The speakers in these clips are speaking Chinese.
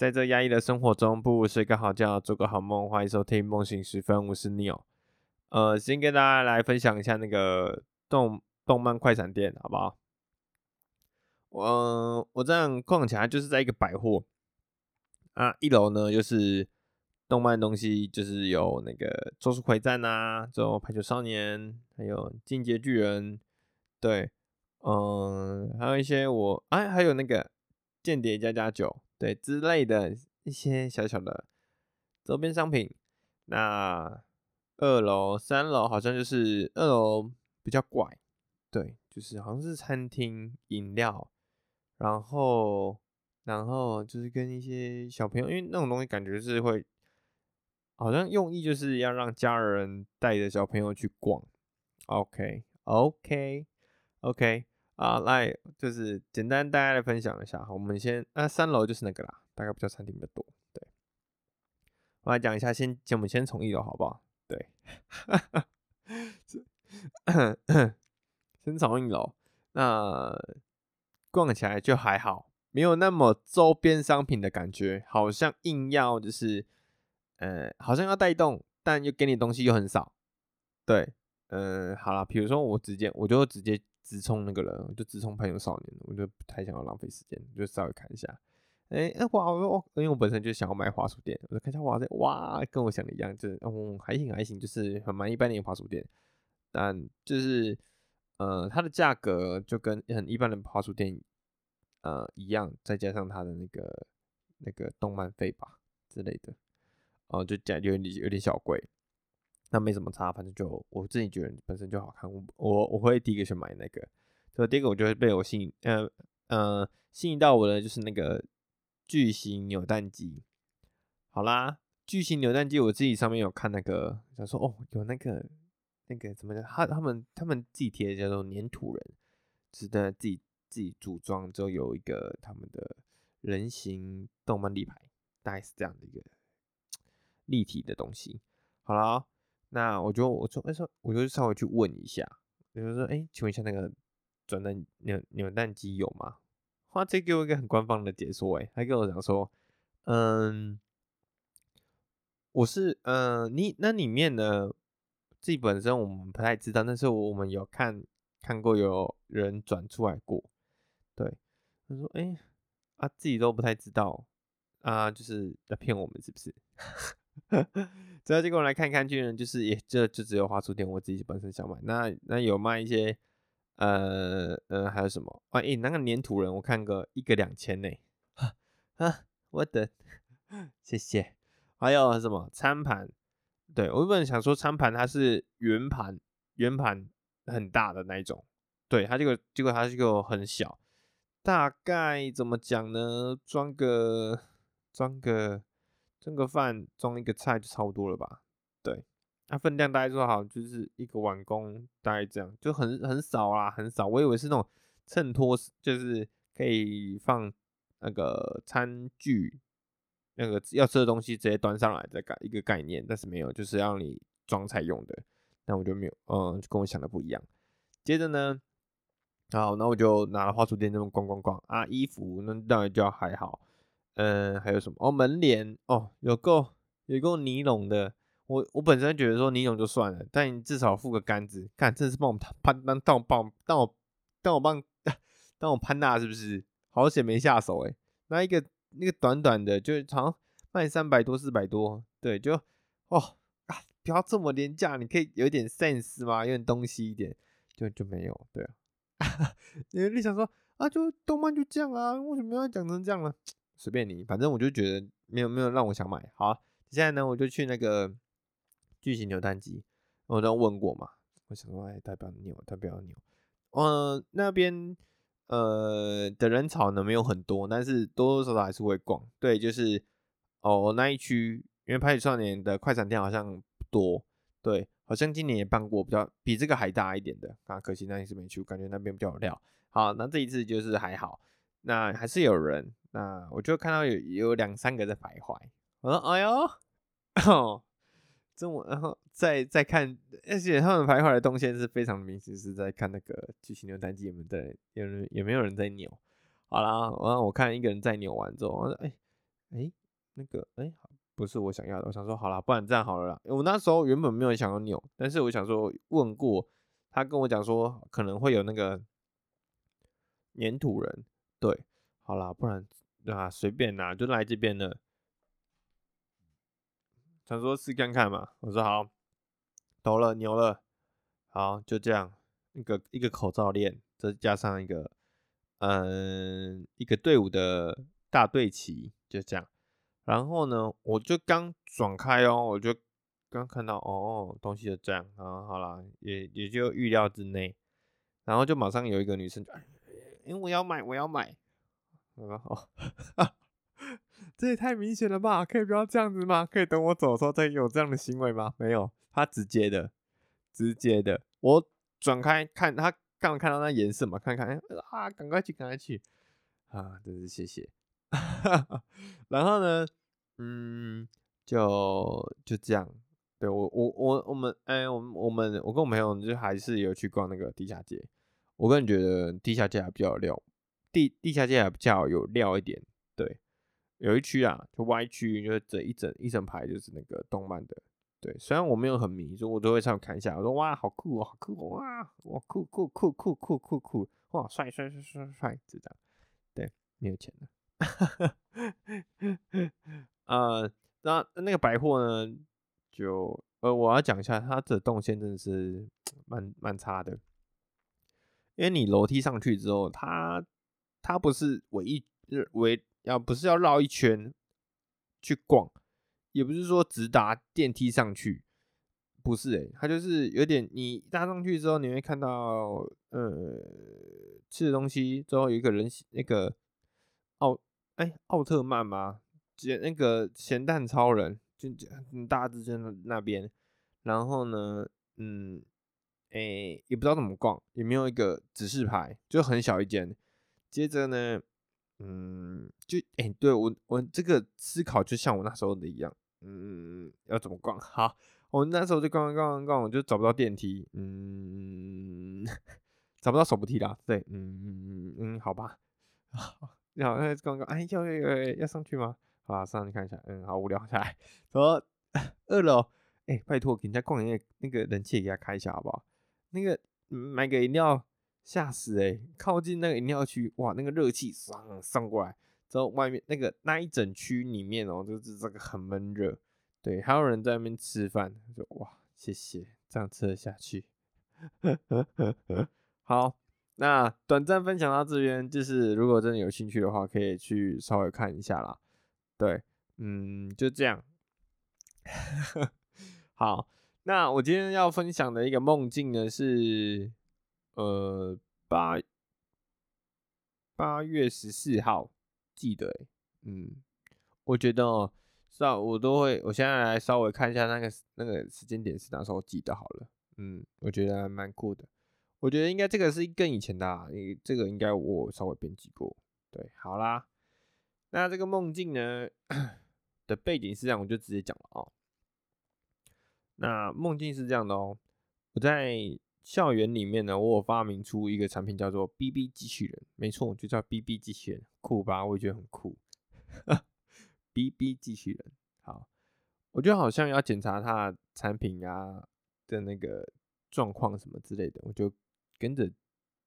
在这压抑的生活中，不如睡个好觉，做个好梦。欢迎收听梦醒时分，我是 Neil。呃，先跟大家来分享一下那个动动漫快闪店，好不好？我、呃、我这样逛起来就是在一个百货啊，一楼呢就是动漫东西，就是有那个《咒术回战》啊，之后《排球少年》，还有《进阶巨人》，对，嗯、呃，还有一些我哎、啊，还有那个《间谍家家酒》。对之类的一些小小的周边商品，那二楼、三楼好像就是二楼比较怪，对，就是好像是餐厅、饮料，然后然后就是跟一些小朋友，因为那种东西感觉是会，好像用意就是要让家人带着小朋友去逛。OK OK OK。啊，来就是简单大家来分享一下哈。我们先，那、啊、三楼就是那个啦，大概比较餐厅比较多。对，我来讲一下，先，我们先从一楼好不好？对，先从一楼。那逛起来就还好，没有那么周边商品的感觉，好像硬要就是，呃，好像要带动，但又给你东西又很少。对，嗯、好了，比如说我直接，我就直接。直冲那个人，就直冲《朋友少年》，我就不太想要浪费时间，就稍微看一下。哎、欸，哎哇，我因为我本身就想要买滑鼠垫，我就看一下哇塞，哇，跟我想的一样，就是嗯还行还行，就是很蛮一般的滑鼠垫，但就是呃它的价格就跟很一般的滑鼠垫呃一样，再加上它的那个那个动漫费吧之类的，哦、就价就有点有点小贵。那没什么差，反正就我自己觉得本身就好看，我我我会第一个去买那个。所以第一个我就会被我吸引，呃呃吸引到我的就是那个巨型扭蛋机。好啦，巨型扭蛋机我自己上面有看那个，想说哦有那个那个怎么讲？他他们他们自己贴的叫做粘土人，是在自己自己组装之后有一个他们的人形动漫立牌，大概是这样的一个立体的东西。好啦。那我就我就哎说，我就稍微去问一下，比如说哎，请问一下那个转蛋扭扭蛋机有吗？哇，这给我一个很官方的解说，哎，他跟我讲说，嗯，我是嗯，你那里面呢，自己本身我们不太知道，但是我们有看看过有人转出来过，对，他说哎啊，自己都不太知道啊，就是在骗我们是不是？之后结果我来看看去呢，就是也就就只有滑鼠垫，我自己本身想买。那那有卖一些，呃呃，还有什么？哎、欸，那个粘土人，我看个一个两千呢。哈，我的，谢谢。还有什么餐盘？对，我原本想说餐盘它是圆盘，圆盘很大的那一种。对，它这个结果它这个很小，大概怎么讲呢？装个装个。蒸个饭装一个菜就差不多了吧？对，它分量大概做好就是一个碗公，大概这样，就很很少啦，很少。我以为是那种衬托，就是可以放那个餐具，那个要吃的东西直接端上来的概一个概念，但是没有，就是让你装菜用的。那我就没有，嗯，就跟我想的不一样。接着呢，好，那我就拿了滑鼠垫这么逛逛逛啊，衣服那当然就还好。嗯，还有什么？哦，门帘哦，有够有够尼龙的。我我本身觉得说尼龙就算了，但你至少附个杆子，看这是帮我攀当当我帮当我当我帮 当我潘娜是不是？好险没下手诶。那一个那个短短的，就好像卖三百多四百多，对，就哦啊，不要这么廉价，你可以有点 sense 吗？有点东西一点，就就没有，对啊。因为你想说啊，就动漫就这样啊，为什么要讲成这样呢？随便你，反正我就觉得没有没有让我想买。好，现在呢，我就去那个巨型扭蛋机，我都问过嘛。我想说，哎，代表扭，代表扭。嗯，那边呃的人潮呢没有很多，但是多多少少还是会逛。对，就是哦那一区，因为排球少年的快闪店好像不多。对，好像今年也办过比较比这个还大一点的，啊，可惜那一次没去，感觉那边比较有料。好，那这一次就是还好，那还是有人。那我就看到有有两三个在徘徊，我说哎呦，哦，这么然后再再看，而且他们徘徊的动线是非常明显，是在看那个巨型扭蛋机有没有在，有人有没有人在扭。好啦，然后我看一个人在扭完之后，我说哎哎、那个，哎、不是我想要的。我想说，好啦，不然这样好了啦。我那时候原本没有想要扭，但是我想说问过他，跟我讲说可能会有那个粘土人。对，好啦，不然啊随便啦，就来这边了。想说试看看嘛。我说好，投了，扭了，好，就这样，一个一个口罩链，再加上一个。嗯，一个队伍的大队旗就这样，然后呢，我就刚转开哦，我就刚看到哦，东西就这样啊，好啦，也也就预料之内，然后就马上有一个女生就，因为我要买，我要买，我说哦，这也太明显了吧，可以不要这样子吗？可以等我走的时候再有这样的行为吗？没有，他直接的，直接的，我转开看他。刚看到那颜色嘛，看看，哎、啊，赶快去，赶快去，啊，真是谢谢。然后呢，嗯，就就这样。对我，我，我，我们，哎、我们，我们，我跟我朋友就还是有去逛那个地下街。我个人觉得地下街还比较有料，地地下街还比较有料一点。对，有一区啊，就 Y 区，就是这一整一整排就是那个动漫的。对，虽然我没有很迷，所以我都会上去看一下。我说哇，好酷哦，好酷哦，哇，哇，酷酷酷酷酷酷酷，哇，帅帅帅帅帅，知道？对，没有钱了。呃，那那个百货呢？就呃，我要讲一下，它的动线真的是 蛮蛮差的。因为你楼梯上去之后，它它不是围一围，要不是要绕一圈去逛。也不是说直达电梯上去，不是诶、它就是有点你搭上去之后，你会看到呃吃的东西，之后有一个人那个奥哎奥特曼吗？那个咸蛋超人就很大之间的那边，然后呢，嗯，哎、也不知道怎么逛，也没有一个指示牌，就很小一间。接着呢。嗯，就哎、对我我这个思考就像我那时候的一样，嗯，要怎么逛？好，我那时候就逛逛逛逛，我就找不到电梯，嗯，找不到手扶梯啦，对，嗯嗯嗯，好吧，然后那逛逛，哎，要要要要上去吗？好吧，上去看一下，嗯，好无聊，下来，走二楼，哎、欸，拜托给人家逛一下，那个冷气也给他开一下好不好？那个买个饮料。吓死诶、靠近那个饮料区，哇，那个热气唰上过来，之后外面那个那一整区里面哦、就是这个很闷热，对，还有人在那边吃饭，就哇，谢谢，这样吃得下去。好，那短暂分享到这边，就是如果真的有兴趣的话，可以去稍微看一下啦。对，嗯，就这样。好，那我今天要分享的一个梦境呢是。呃，八八月十四号，记得，嗯，我觉得哦，是啊，我都会，我现在来稍微看一下那个那个时间点是哪时候记得好了，嗯，我觉得还蛮酷的，我觉得应该这个是更以前的啊，这个应该我稍微编辑过，对，好啦，那这个梦境呢的背景是这样，我就直接讲了哦，那梦境是这样的哦，我在。校园里面呢，我有发明出一个产品，叫做 BB 机器人。没错，就叫 BB 机器人，酷吧？我也觉得很酷。BB 机器人，好，我觉得好像要检查它产品啊的那个状况什么之类的，我就跟着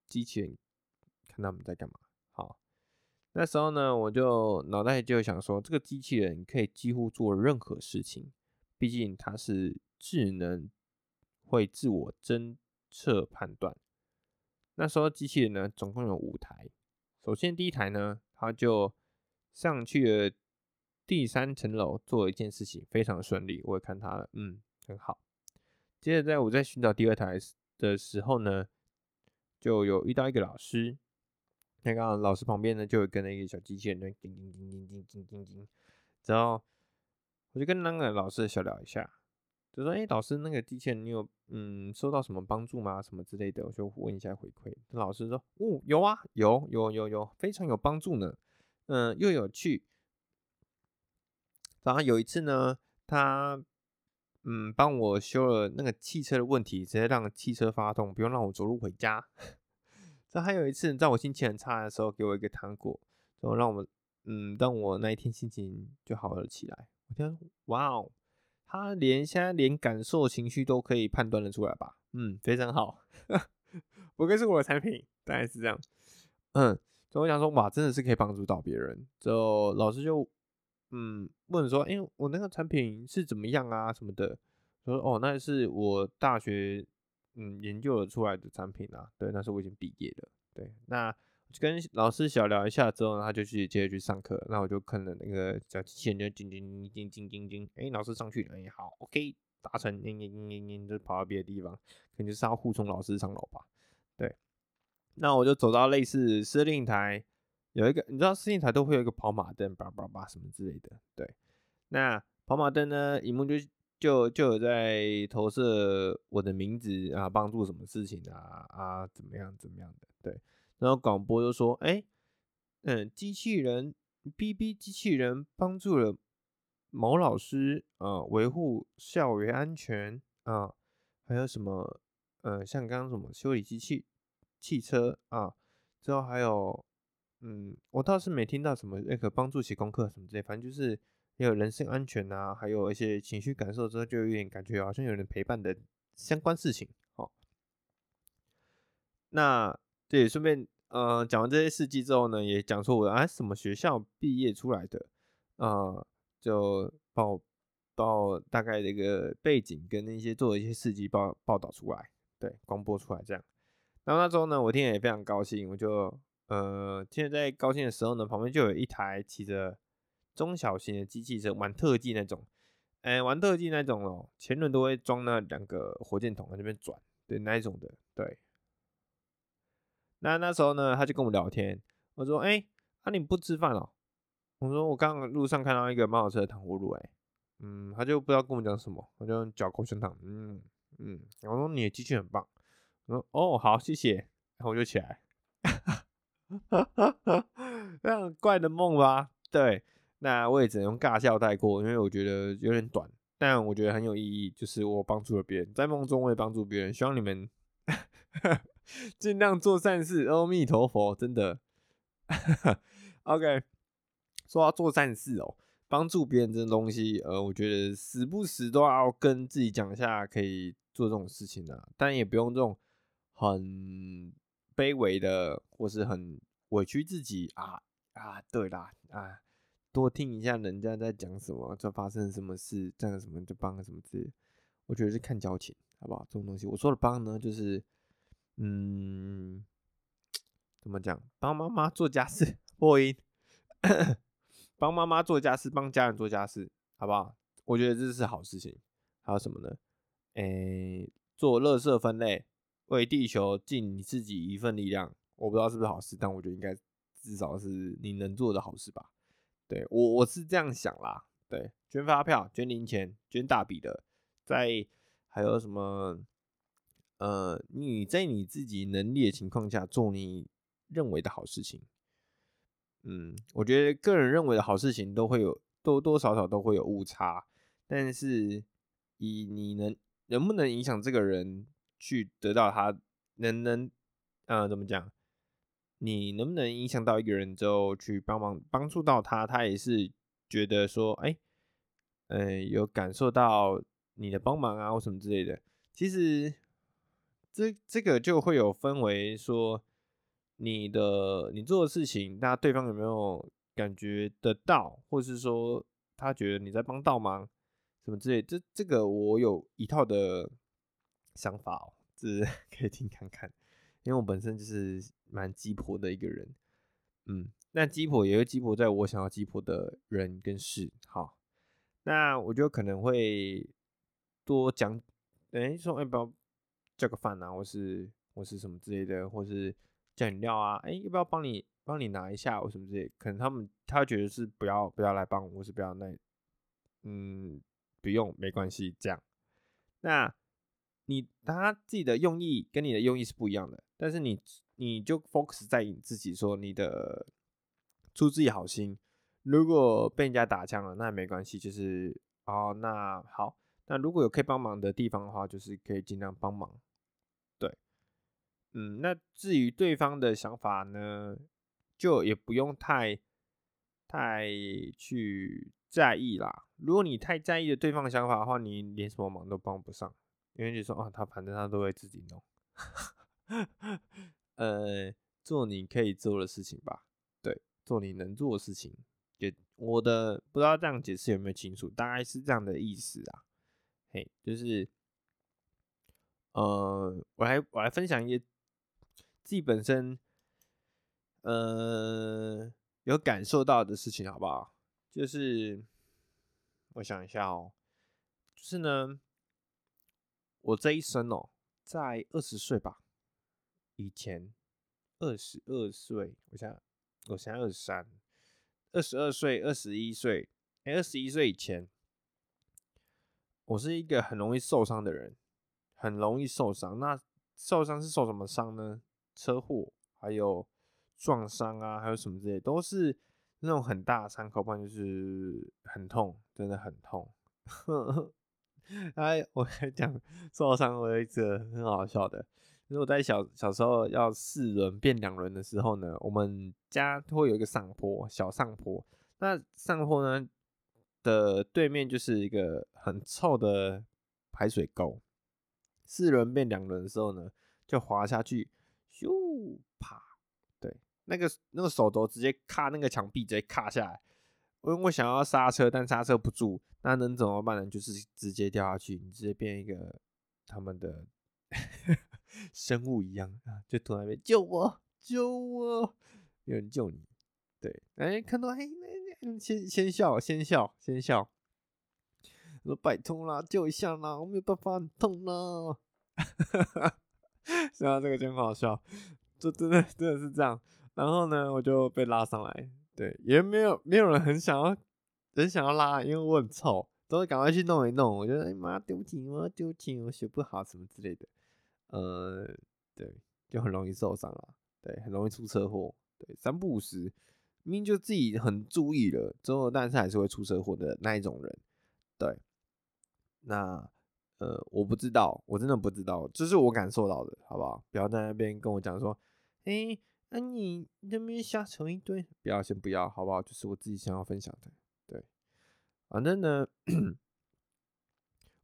机器人看他们在干嘛。好，那时候呢，我就脑袋就想说，这个机器人可以几乎做任何事情，毕竟它是智能，会自我侦。测判断，那时候机器人呢，总共有五台。首先第一台呢，它就上去了第三层楼，做一件事情，非常顺利。我也看它了，嗯，很好。接着在我在寻找第二台的时候呢，就有遇到一个老师，那个老师旁边呢，就有跟那个小机器人叮叮叮叮叮叮叮叮，然后我就跟那个老师小聊一下。就说：“哎、老师，那个机器人你有嗯收到什么帮助吗？什么之类的？”我就问一下回馈。老师说：“哦，有啊，有有有有，非常有帮助呢。嗯，又有趣。然后有一次呢，他嗯帮我修了那个汽车的问题，直接让汽车发动，不用让我走路回家。这还有一次，在我心情很差的时候，给我一个糖果，然后让我嗯，让我那一天心情就好了起来。我天，哇哦，他连现在连感受情绪都可以判断的出来吧？嗯，非常好，不愧是我的产品，大概是这样。嗯，所以我想说，哇，真的是可以帮助到别人。之后老师就嗯问说，哎、欸，我那个产品是怎么样啊？什么的？说哦，那是我大学嗯研究了出来的产品啊。对，那是我已经毕业了。对，那。跟老师小聊一下之后呢，他就去接着去上课。那我就看了那个小机器人就叮叮叮叮叮叮，哎，老师上去了，哎，好，OK，达成，嘤嘤嘤嘤嘤，就跑到别的地方，可能就是要护送老师上楼吧。对，那我就走到类似司令台，有一个你知道司令台都会有一个跑马灯，叭叭叭什么之类的。对，那跑马灯呢，荧幕就就就有在投射我的名字啊，帮助什么事情啊啊，怎么样怎么样的，对。然后广播就说：“哎，嗯，机器人 BB 机器人帮助了某老师啊，维护校园安全啊，还有什么？呃，像刚刚什么修理机器汽车啊，之后还有，嗯，我倒是没听到什么那个帮助写功课什么之类，反正就是也有人身安全啊，还有一些情绪感受之后，就有点感觉好像有人陪伴的相关事情。哦，那对，顺便。”呃，讲完这些事迹之后呢，也讲说我啊什么学校毕业出来的，呃，就报报大概这个背景跟那些做的一些事迹报报道出来，对，广播出来这样。然后那时候呢，我听也非常高兴，我就呃，现在在高兴的时候呢，旁边就有一台骑着中小型的机器车玩特技那种，哎、玩特技那种哦，前轮都会装那两个火箭筒在那边转，对，那一种的，对。那那时候呢，他就跟我聊天。我说：“哎、欸，那、啊、你不吃饭哦？”我说：“我刚刚路上看到一个蛮好吃的糖葫芦。”哎，嗯，他就不知道跟我讲什么，我就嚼口香糖。嗯嗯，我说：“你的机器很棒。”我说：“哦，好，谢谢。”然后我就起来，哈哈哈，非常怪的梦吧？对，那我也只能用尬笑带过，因为我觉得有点短，但我觉得很有意义，就是我帮助了别人，在梦中我也帮助别人，希望你们。尽量做善事，阿弥陀佛，真的。OK，说要做善事哦，帮助别人这种东西，呃，我觉得时不时都要跟自己讲一下，可以做这种事情啊，但也不用这种很卑微的，或是很委屈自己啊啊，对啦啊，多听一下人家在讲什么，就发生什么事，这样什么就帮什么之类，我觉得是看交情，好不好？这种东西，我说的帮呢，就是。嗯，怎么讲？帮妈妈做家事，播音，帮妈妈做家事，帮家人做家事，好不好？我觉得这是好事情。还有什么呢？诶、做垃圾分类，为地球尽你自己一份力量。我不知道是不是好事，但我觉得应该至少是你能做的好事吧。对，我我是这样想啦。对，捐发票、捐零钱、捐大笔的，在还有什么？呃，你在你自己能力的情况下做你认为的好事情，嗯，我觉得个人认为的好事情都会有多多少少都会有误差，但是以你能能不能影响这个人去得到他能能呃怎么讲？你能不能影响到一个人之后去帮忙帮助到他，他也是觉得说，哎、欸，嗯、有感受到你的帮忙啊或什么之类的，其实。这这个就会有分为说，你的你做的事情，那对方有没有感觉得到，或是说他觉得你在帮倒忙，什么之类，这这个我有一套的想法哦，这 可以听看看，因为我本身就是蛮鸡婆的一个人，嗯，那鸡婆也会鸡婆在我想要鸡婆的人跟事，好，那我就可能会多讲，等于说，哎，不要。叫个饭啊，或是或是什么之类的，或是叫饮料啊，哎、要不要帮你帮你拿一下，或什么之类？可能他们他觉得是不要不要来帮我，或是不要那，嗯，不用没关系这样。那你他自己的用意跟你的用意是不一样的，但是你你就 focus 在你自己说你的出自己好心，如果被人家打枪了，那也没关系，就是哦，那好。那如果有可以帮忙的地方的话，就是可以尽量帮忙。对，嗯，那至于对方的想法呢，就也不用太太去在意啦。如果你太在意了对方的想法的话，你连什么忙都帮不上，因为就说啊，他反正他都会自己弄。呃，做你可以做的事情吧，对，做你能做的事情。也我的不知道这样解释有没有清楚，大概是这样的意思啊。嘿，就是，呃，我来我来分享一些自己本身，呃，有感受到的事情，好不好？就是我想一下哦，就是呢，我这一生哦，在二十岁吧。以前二十二岁，我想我现在二十三，二十二岁、二十一岁，哎，二十一岁以前，我是一个很容易受伤的人，很容易受伤。那受伤是受什么伤呢？车祸，还有撞伤啊，还有什么之类，都是那种很大的伤口，不然就是很痛，真的很痛。哎，我还讲受伤，我有一个很好笑的。如果在小小时候要四轮变两轮的时候呢，我们家会有一个上坡，小上坡。那上坡呢的对面就是一个很臭的排水沟。四轮变两轮的时候呢，就滑下去，咻啪，对，那个那个手肘直接卡那个墙壁，直接卡下来。我我想要刹车，但刹车不住，那能怎么办呢？就是直接掉下去，你直接变一个他们的。生物一样啊，就突然被救我，救我，有人救你，对，哎、看到哎，先先笑，先笑，先笑，说拜托啦，救一下啦，我没有办法，很痛啦，哈哈，想到这个就很好笑，就真的真的是这样，然后呢，我就被拉上来，对，也没有没有人很想要，很想要拉，因为我很臭，都会赶快去弄一弄，我觉得哎妈，对不起，我对不起，我学不好什么之类的。呃，对，就很容易受伤了，对，很容易出车祸，对，三不五时，明明就自己很注意了之后，但是还是会出车祸的那一种人，对，那呃，我不知道，我真的不知道，这是我感受到的，好不好？不要在那边跟我讲说，哎、那、你那边瞎扯一堆，不要，先不要，好不好？就是我自己想要分享的，对，反正呢，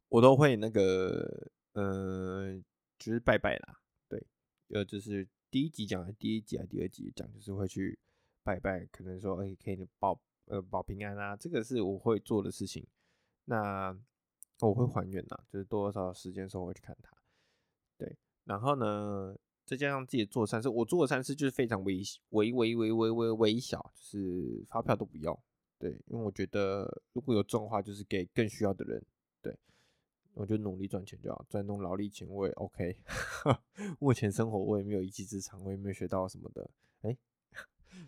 我都会那个，呃。就是拜拜啦，对，呃，就是第一集讲第一集啊，第二集讲就是会去拜拜，可能说，哎、可以保呃保平安啊，这个是我会做的事情。那我会还愿呐，就是多多少少时间的时候会去看他，对。然后呢，再加上自己做善事，我做的善事就是非常微微微微微微微小，就是发票都不要，对，因为我觉得如果有中的话，就是给更需要的人，对。我就努力赚钱就好，赚那种劳力钱我也 OK。目前生活我也没有一技之长，我也没有学到什么的。哎、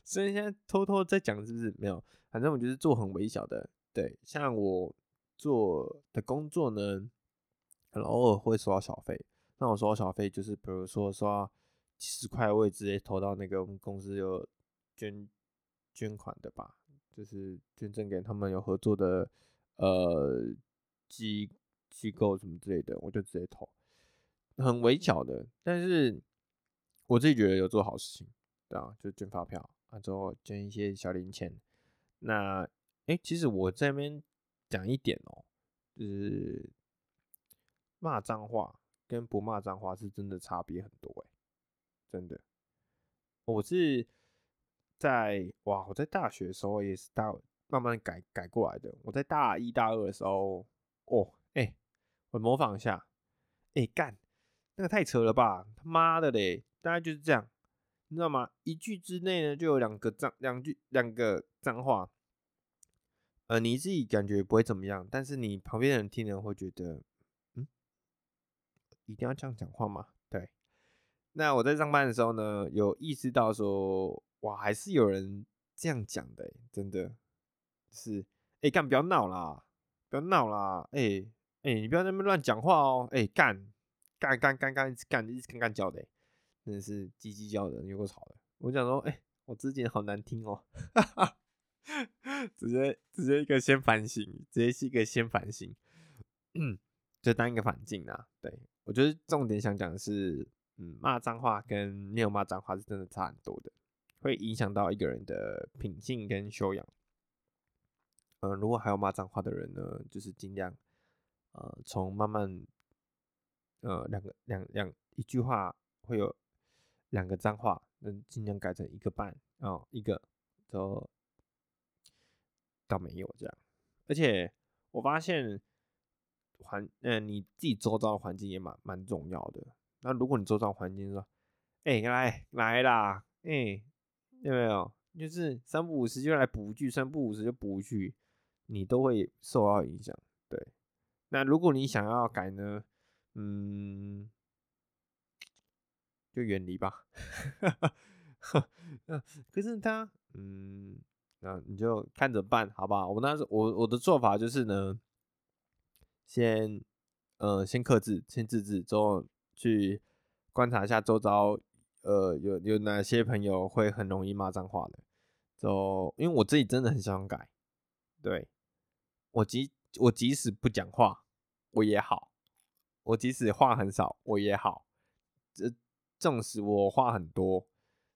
所以现在偷偷在讲是不是？没有，反正我就是做很微小的。对，像我做的工作呢，可能偶尔会收到小费。那我收到小费就是，比如说收到几十块，我也直接投到那个我们公司有捐捐款的吧，就是捐赠给他们有合作的呃机。机构什么之类的，我就直接投，很微小的，但是我自己觉得有做好事情，对啊，就捐发票，啊之后捐一些小零钱。那，哎、其实我这边讲一点哦、就是骂脏话跟不骂脏话是真的差别很多哎、真的。我是在哇，我在大学的时候也是大慢慢改改过来的。我在大一大二的时候，哦，哎、我模仿一下，哎、干，那个太扯了吧！他妈的嘞，大概就是这样，你知道吗？一句之内呢就有两个脏，两句两个脏话，呃，你自己感觉不会怎么样，但是你旁边的人听了会觉得，嗯，一定要这样讲话吗？对。那我在上班的时候呢，有意识到说，哇，还是有人这样讲的，真的是，哎、干，不要闹啦，不要闹啦，哎、欸。哎、你不要在那边乱讲话哦！哎、干干干干干一直干一直干干叫的、真的是叽叽叫的，有够吵的。我讲说，哎、我之前好难听哦，哈哈，直接直接一个先反省，直接是一个先反省，嗯，就当一个反境啊。对，我觉得重点想讲的是，嗯，骂脏话跟没有骂脏话是真的差很多的，会影响到一个人的品性跟修养。呃，如果还有骂脏话的人呢，就是尽量呃，从慢慢呃两个两两一句话会有两个脏话，那尽量改成一个半啊、哦，一个都倒没有这样。而且我发现环嗯、呃，你自己周遭的环境也蛮蛮重要的。那如果你周遭环境说，哎、欸，来来啦，哎、有没有？就是三不五时就来补一句，三不五时就补一句，你都会受到影响。对，那如果你想要改呢，嗯，就远离吧。可是他，嗯，那你就看着办，好不好？我那时我我的做法就是呢，先，呃，先克制，先自制，之后去观察一下周遭。呃，有有哪些朋友会很容易骂脏话的？就因为我自己真的很想改，对，我即我即使不讲话，我也好；我即使话很少，我也好。这纵使我话很多，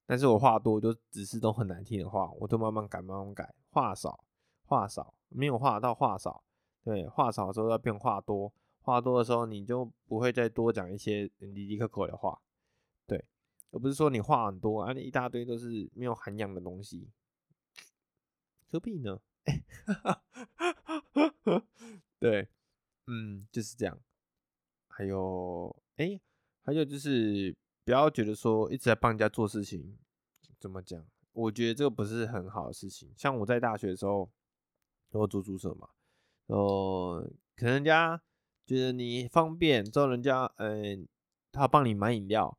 但是我话多就只是都很难听的话，我都慢慢改，慢慢改。话少，话少，没有话到话少，对，话少的时候要变话多，话多的时候你就不会再多讲一些离离可可的话。对而不是说你话很多啊，那一大堆都是没有涵养的东西，何必呢？对，嗯，就是这样。还有，哎、欸，还有就是不要觉得说一直在帮人家做事情，怎么讲？我觉得这个不是很好的事情。像我在大学的时候，我住宿舍嘛，然后，可能人家觉得你方便，之后人家，嗯、他帮你买饮料。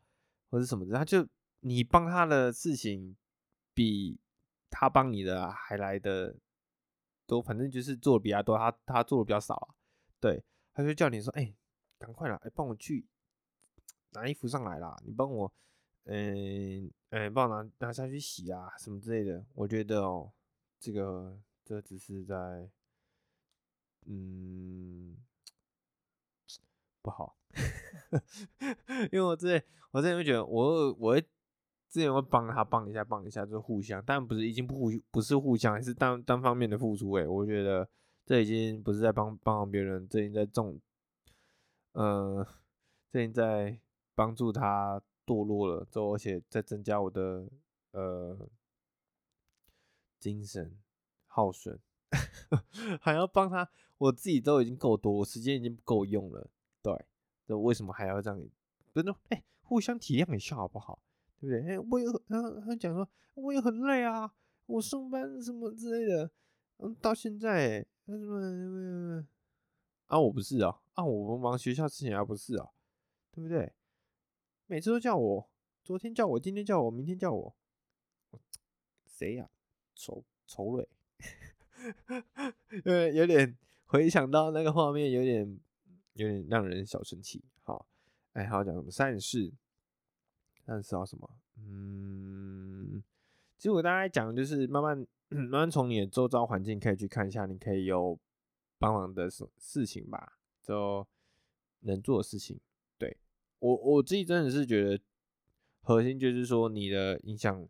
或者什么的，他就你帮他的事情比他帮你的还来的多，反正就是做的比他多，他他做的比较少啊。对，他就叫你说，哎、赶快啦，哎、帮我去拿衣服上来啦，你帮我，嗯、欸，哎、帮我拿拿下去洗啊，什么之类的。我觉得哦、这个这只是在，嗯，不好。因为我之前，我之前会觉得我，我会之前会帮他帮一下，帮一下，就互相，但不是已经不互不是互相，是单单方面的付出。哎，我觉得这已经不是在帮帮别人，这已经在重，呃，这已经在帮助他堕落了，之后而且在增加我的呃精神耗损，还要帮他，我自己都已经够多，时间已经不够用了，对。这为什么还要这样？不是，哎，互相体谅一下好不好？对不对？哎，我也他他讲说，我也很累啊，我上班什么之类的，嗯，到现在，什么什么啊，我不是啊，啊，我们忙学校事情还不是啊，对不对？每次都叫我，昨天叫我，今天叫我，明天叫我，谁呀？丑丑蕊，因为有点回想到那个画面，有点。有点让人小生气，好，哎，好讲什么善事？善事要什么？嗯，其实我大概讲就是慢慢慢慢从你的周遭环境可以去看一下，你可以有帮忙的事事情吧，就能做的事情。对，我我自己真的是觉得核心就是说你的影响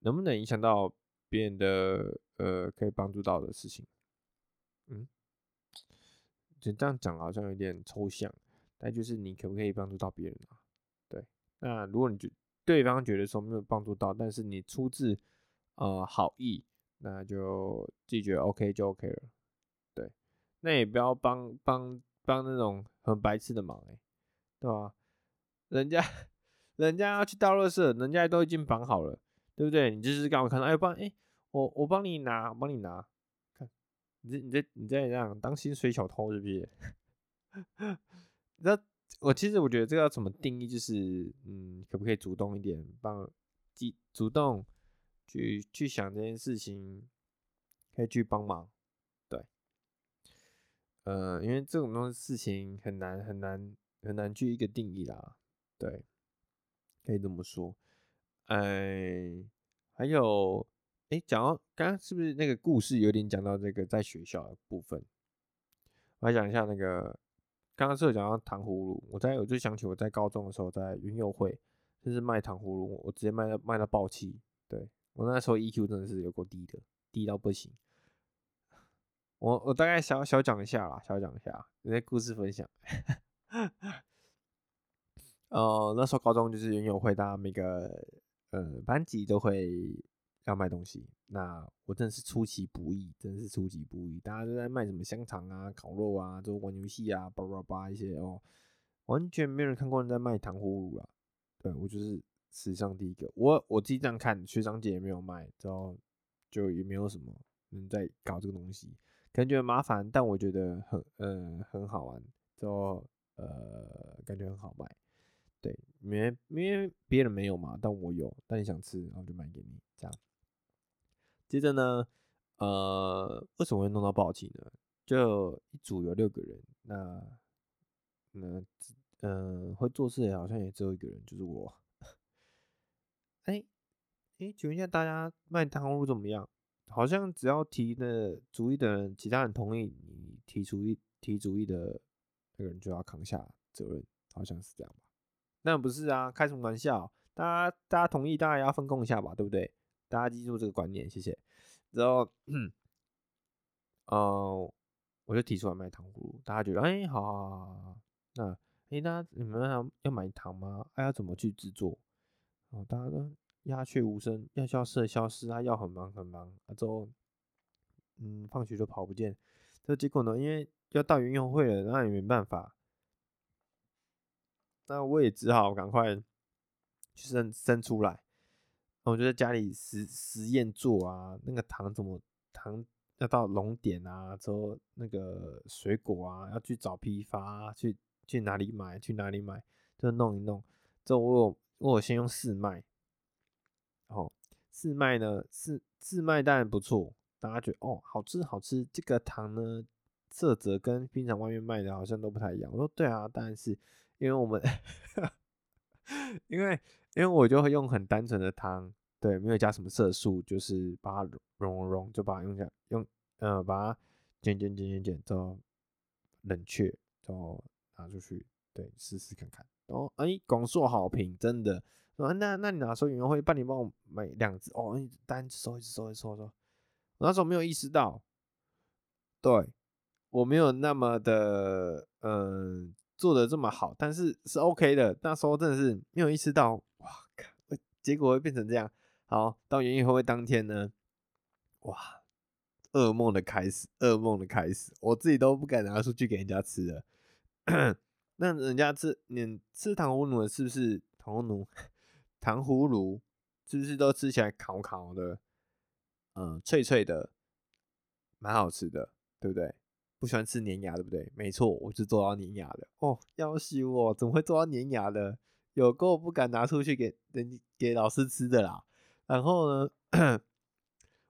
能不能影响到别人的呃可以帮助到的事情，嗯。就这样讲好像有点抽象，但就是你可不可以帮助到别人啊？对，那如果你觉对方觉得说没有帮助到，但是你出自呃好意，那就自己觉得 OK 就 OK 了。对，那也不要帮帮帮那种很白痴的忙哎、对吧？人家人家要去倒垃圾，人家都已经绑好了，对不对？你就是刚好看到哎，帮哎我我帮你拿，我帮你拿。看你这、你这、你这样当薪水小偷是不是？那我其实我觉得这个要怎么定义？就是嗯，可不可以主动一点，帮主主动去去想这件事情，可以去帮忙。对，呃，因为这种东西事情很难很难很难去一个定义啦。对，可以这么说。哎，还有。哎，讲到刚刚是不是那个故事有点讲到这个在学校的部分？我来讲一下那个刚刚是有讲到糖葫芦，我在我就想起我在高中的时候在云游会，就是卖糖葫芦，我直接卖到卖到爆气。对，我那时候 EQ 真的是有够低的，低到不行。我我大概小小讲一下啦，小讲一下，有些故事分享。呃，那时候高中就是园游会，大家每个呃班级都会要卖东西。那我真的是出其不意，真的是出其不意，大家都在卖什么香肠啊、烤肉啊，都玩游戏啊，叭叭叭一些哦，完全没有人看过人在卖糖葫芦啊。对，我就是史上第一个，我我自己这样看，学长姐也没有卖，之后就也没有什么人在搞这个东西，可能觉得麻烦，但我觉得很呃很好玩，之后呃感觉很好卖。对，因为因为别人没有嘛，但我有，但你想吃，然后就买给你，这样。接着呢，呃，为什么会弄到爆气呢？就一组有六个人，那那嗯、呃，会做事的好像也只有一个人，就是我。哎哎，请问一下大家卖糖葫芦怎么样？好像只要提的主意的人，其他人同意你提主意提主意的那个人就要扛下责任，好像是这样吧？那不是啊，开什么玩笑？大家大家同意，大家也要分工一下吧，对不对？大家记住这个观念，谢谢。然后，嗯，呃，我就提出来卖糖葫芦，大家觉得，哎、好好好好，那，哎、那你们要要买糖吗？还、啊、要怎么去制作？哦，大家都鸦雀无声，要消失的消失，他要很忙很忙，啊，之后，嗯，放学就跑不见。这结果呢，因为要到园游会了，那也没办法。那我也只好赶快去生生出来。我就在家里实实验做啊，那个糖怎么糖要到熔点啊，之后那个水果啊要去找批发，去去哪里买，去哪里买，就弄一弄。之后我有我有先用试卖，哦，试卖呢试试卖当然不错，大家觉得哦好吃好吃，这个糖呢色泽跟平常外面卖的好像都不太一样。我说对啊，当然是。因为我们，因为因为我就会用很单纯的汤，对，没有加什么色素，就是把它融融融，就把它用下用，呃，把它剪剪剪剪剪，之后冷却，之后拿出去，对，试试看看。然后哎，广受好评，真的。说那那你哪时候园游会帮你帮我买两只哦？单收一只收一只收收。我那时候没有意识到，对我没有那么的嗯。做的这么好，但是是 OK 的。那时候真的是没有意识到，哇靠！结果会变成这样。好，到园游会当天呢，哇，噩梦的开始，噩梦的开始，我自己都不敢拿出去给人家吃了。那人家吃，你吃糖葫芦是不是糖葫芦？糖葫芦是不是都吃起来烤烤的，嗯，脆脆的，蛮好吃的，对不对？不喜欢吃粘牙，对不对？没错，我就做到粘牙的哦。要死我，怎么会做到粘牙的？有够不敢拿出去给人给老师吃的啦。然后呢，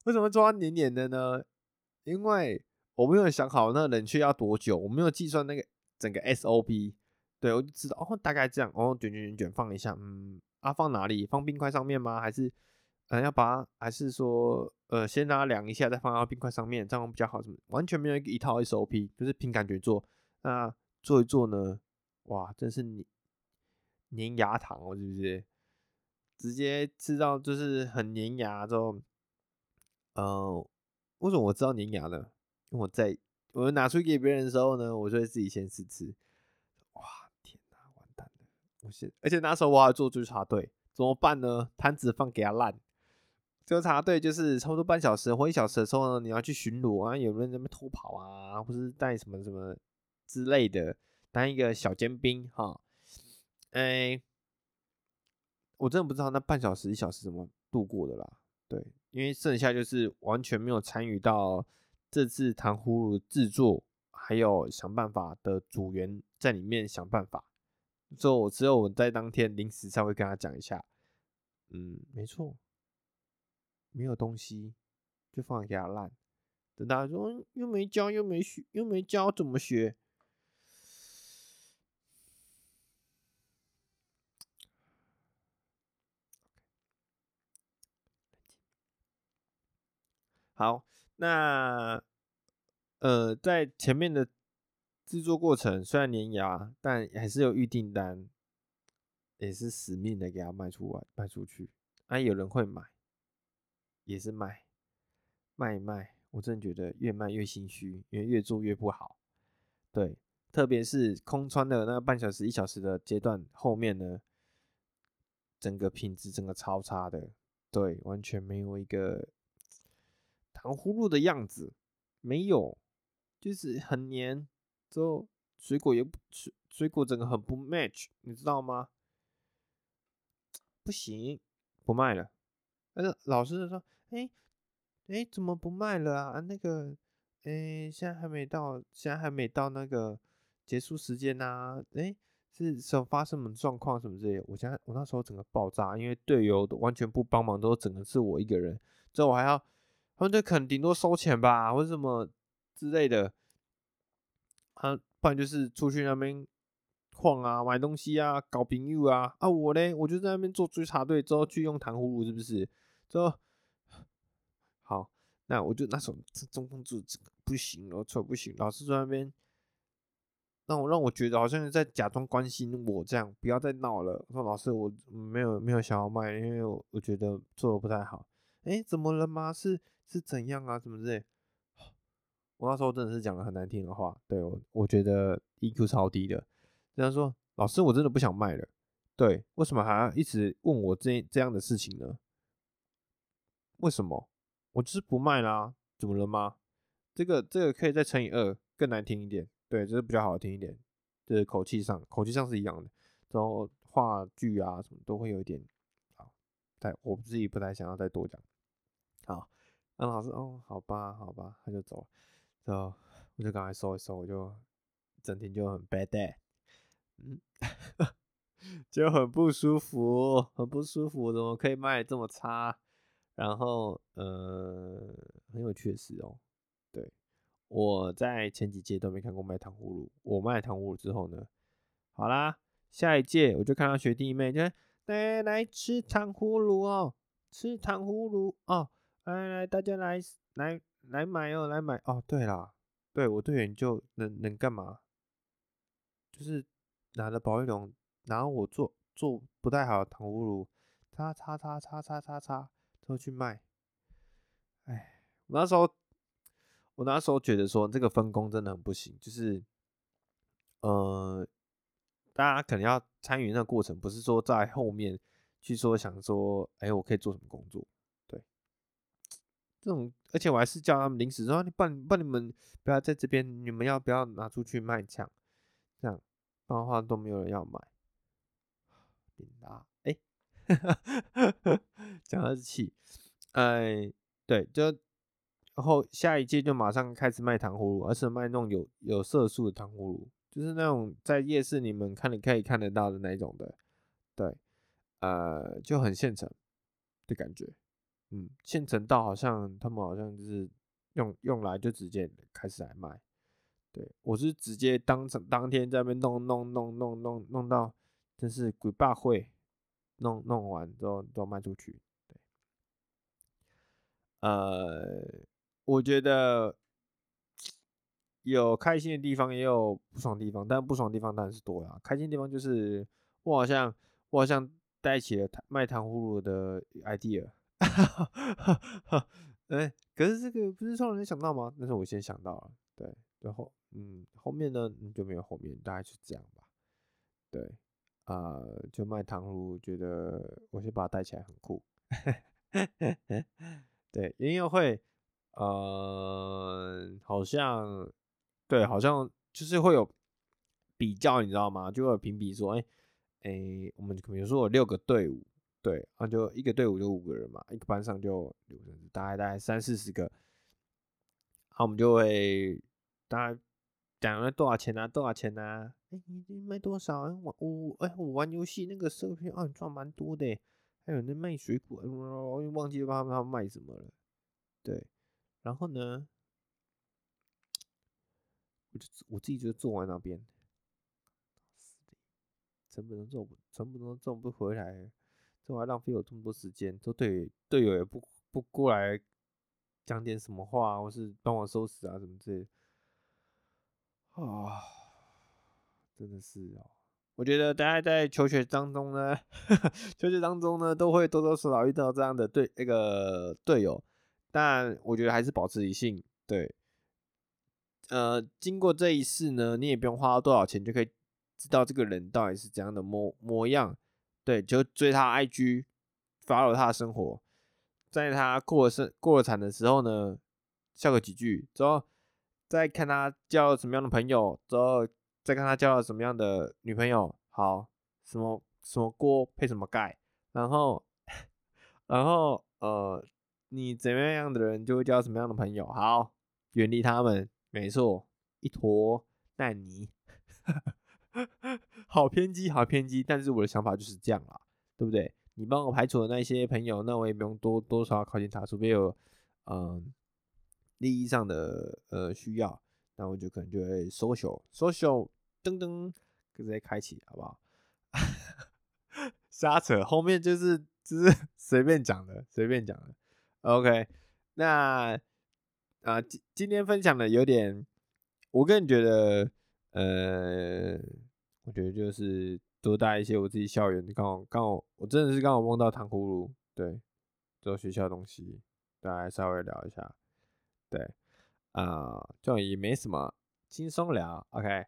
为什么做到黏黏的呢？因为我没有想好那冷却要多久，我没有计算那个整个 SOP。对，我就知道哦，大概这样哦，卷卷卷卷放一下，嗯，啊，放哪里？放冰块上面吗？还是？嗯，要把它，还是说，呃，先让它凉一下，再放到冰块上面，这样比较好。什么？完全没有一套 SOP，就是凭感觉做。那做一做呢，哇，真是粘粘牙糖哦，是不是？直接吃到就是很粘牙之后，呃，为什么我知道粘牙呢？因为我在我拿出给别人的时候呢，我就会自己先试吃。哇，天哪，完蛋了！我现，而且那时候我还做追查队，怎么办呢？摊子放给他烂。纠察队就是差不多半小时或一小时的时候呢，你要去巡逻啊，有人在那边偷跑啊，或是带什么什么之类的，当一个小尖兵哈。哎、我真的不知道那半小时一小时怎么度过的啦。对，因为剩下就是完全没有参与到这次糖葫芦制作，还有想办法的组员在里面想办法，所以我只有我在当天临时才会跟他讲一下。嗯，没错。没有东西，就放给他烂。等大家说又没教又没学又没教怎么学？好，那呃，在前面的制作过程虽然粘牙，但还是有预订单，也是死命的给他卖出来卖出去，啊，有人会买。也是卖，卖卖，我真的觉得越卖越心虚，因为越做越不好。对，特别是空穿的那半小时、一小时的阶段后面呢，整个品质整个超差的，对，完全没有一个糖葫芦的样子，没有，就是很黏，之后水果也不水水果整个很不 match，你知道吗？不行，不卖了。但是老师就说：“哎、欸，哎、怎么不卖了啊？那个，哎、现在还没到，现在还没到那个结束时间呐、啊。哎、是什么发生什么状况什么之类的？我现在我那时候整个爆炸，因为队友完全不帮忙，都整个是我一个人。之后我还要，他们就可能顶多收钱吧，或者什么之类的。啊，不然就是出去那边。”晃啊，买东西啊，搞朋友啊，啊我嘞，我就在那边做追查队，之后去用糖葫芦，是不是？之后，那我就那时候中控住这个不行了，错不行，老师在那边让我让我觉得好像是在假装关心我这样，不要再闹了。说老师，我没有没有想要卖，因为我我觉得做的不太好。哎、怎么了吗？是是怎样啊？怎么之类？我那时候真的是讲了很难听的话，对我我觉得 EQ 超低的。这样说，老师，我真的不想卖了。对，为什么还要一直问我这这样的事情呢？为什么？我就是不卖啦，怎么了吗？这个这个可以再乘以二，更难听一点。对，就是比较好听一点。就是口气上，口气上是一样的。然后话剧啊什么都会有一点。好，但我自己不太想要再多讲。好，那老师，哦，好吧，好吧，他就走了。然后我就赶快收一收，我就整天就很 bad day。嗯，就很不舒服，很不舒服，怎么可以卖这么差？然后，呃，很有趣的事哦。对，我在前几届都没看过卖糖葫芦，我卖糖葫芦之后呢，好啦，下一届我就看到学弟妹就来来吃糖葫芦哦，吃糖葫芦哦，来来大家来来来买哦，来买哦。对啦，对我队员就能能干嘛？就是。拿着保丽龙，然后我做做不太好的糖葫芦，擦擦擦擦擦擦擦，都去卖。哎，我那时候，我那时候觉得说这个分工真的很不行，就是，呃，大家可能要参与那个过程，不是说在后面去说想说，哎，我可以做什么工作？对，这种，而且我还是叫他们临时说，你帮帮你们不要在这边，你们要不要拿出去卖抢？这样。不然的话都没有人要买。琳达，哎，讲的是气，哎，对，就然后下一届就马上开始卖糖葫芦，而且卖那种有有色素的糖葫芦，就是那种在夜市你们看你可以看得到的那种的，对，呃，就很现成的感觉，嗯，现成到好像他们好像就是用用来就直接开始来卖。对，我是直接当场当天在那边弄弄弄弄弄弄到，真是鬼霸会，弄弄完之后都卖出去。对，呃，我觉得有开心的地方，也有不爽的地方，但不爽的地方当然是多啦。开心的地方就是我好像我好像带起了卖糖葫芦的 idea，哎，可是这个不是超人想到吗？那是我先想到了，对。然后，嗯，后面呢就没有后面，大概是这样吧。对，呃，就卖糖葫芦，觉得我先把它带起来很酷。对，音乐会，呃，好像，对，好像就是会有比较，你知道吗？就会评比说，哎、欸，哎、我们比如说有六个队伍，对，然后就一个队伍就五个人嘛，一个班上就，大概大概三四十个，然后我们就会。大概讲了多少钱啊？多少钱啊？哎、你卖多少？我我哎，我玩游戏那个设备啊，赚蛮多的。还有那卖水果，我忘记他们他们卖什么了。对，然后呢，我就我自己就坐在那边，成本都做不，成本都赚不回来，这还浪费我这么多时间。都队队友也不不过来讲点什么话，或是帮我收拾啊什么之类的。啊、真的是哦！我觉得大家在求学当中呢，呵 呵求学当中呢，都会多多少少遇到这样的队那个队友。但我觉得还是保持理性。对，呃，经过这一世呢，你也不用花多少钱就可以知道这个人到底是怎样的模模样。对，就追他 IG，follow 他的生活，在他过生过了产的时候呢，笑个几句之后，再看他交了什么样的朋友，之后再看他交了什么样的女朋友。好，什么什么锅配什么盖，然后。然后，呃，你怎么样的人就会交什么样的朋友。好，远离他们，没错，一坨烂泥，好偏激，好偏激。但是我的想法就是这样啦，对不对？你帮我排除了那些朋友，那我也不用多多少靠近他，除非有嗯、利益上的呃需要，那我就可能就会 social social 噔噔直接开启，好不好？瞎扯，后面就是。就是 随便讲的，随便讲的。OK，那啊，今今天分享的有点，我个人觉得，呃，我觉得就是多带一些我自己校园，刚好刚好，我真的是刚好梦到糖葫芦，对，做学校的东西，大家稍微聊一下，对，啊、呃，这种也没什么，轻松聊。OK，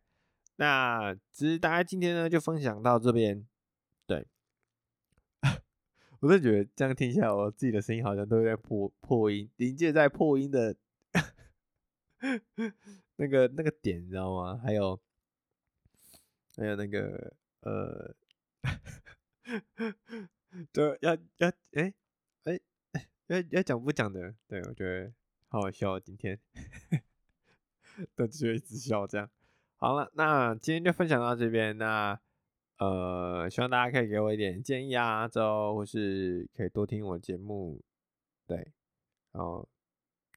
那其实大家今天呢就分享到这边，对。我是觉得这样听下来，我自己的声音好像都在破破音，临界在破音的 那个那个点，你知道吗？还有还有那个呃，对，要要哎哎要要讲不讲的？对，我觉得好好笑，今天都只会一直笑这样。好了，那今天就分享到这边，那。呃，希望大家可以给我一点建议啊，之后或是可以多听我节目，对，然后，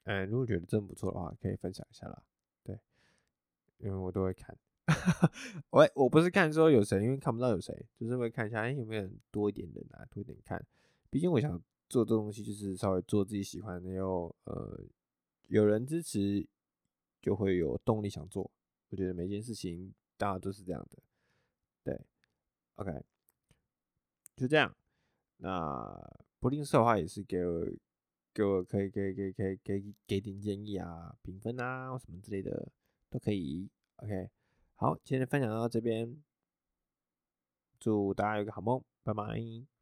嗯，如果觉得真不错的话，可以分享一下啦，对，因为我都会看，我我不是看说有谁，因为看不到有谁，就是会看一下，哎，有没有人多一点人啊，多一点看，毕竟我想做这东西，就是稍微做自己喜欢的，又呃，有人支持，就会有动力想做，我觉得每件事情大家都是这样的，对。OK，就这样。那不吝啬的话，也是给我给我可以给给给给给点建议啊，评分啊，什么之类的都可以。OK，好，今天分享到这边，祝大家有个好梦，拜拜。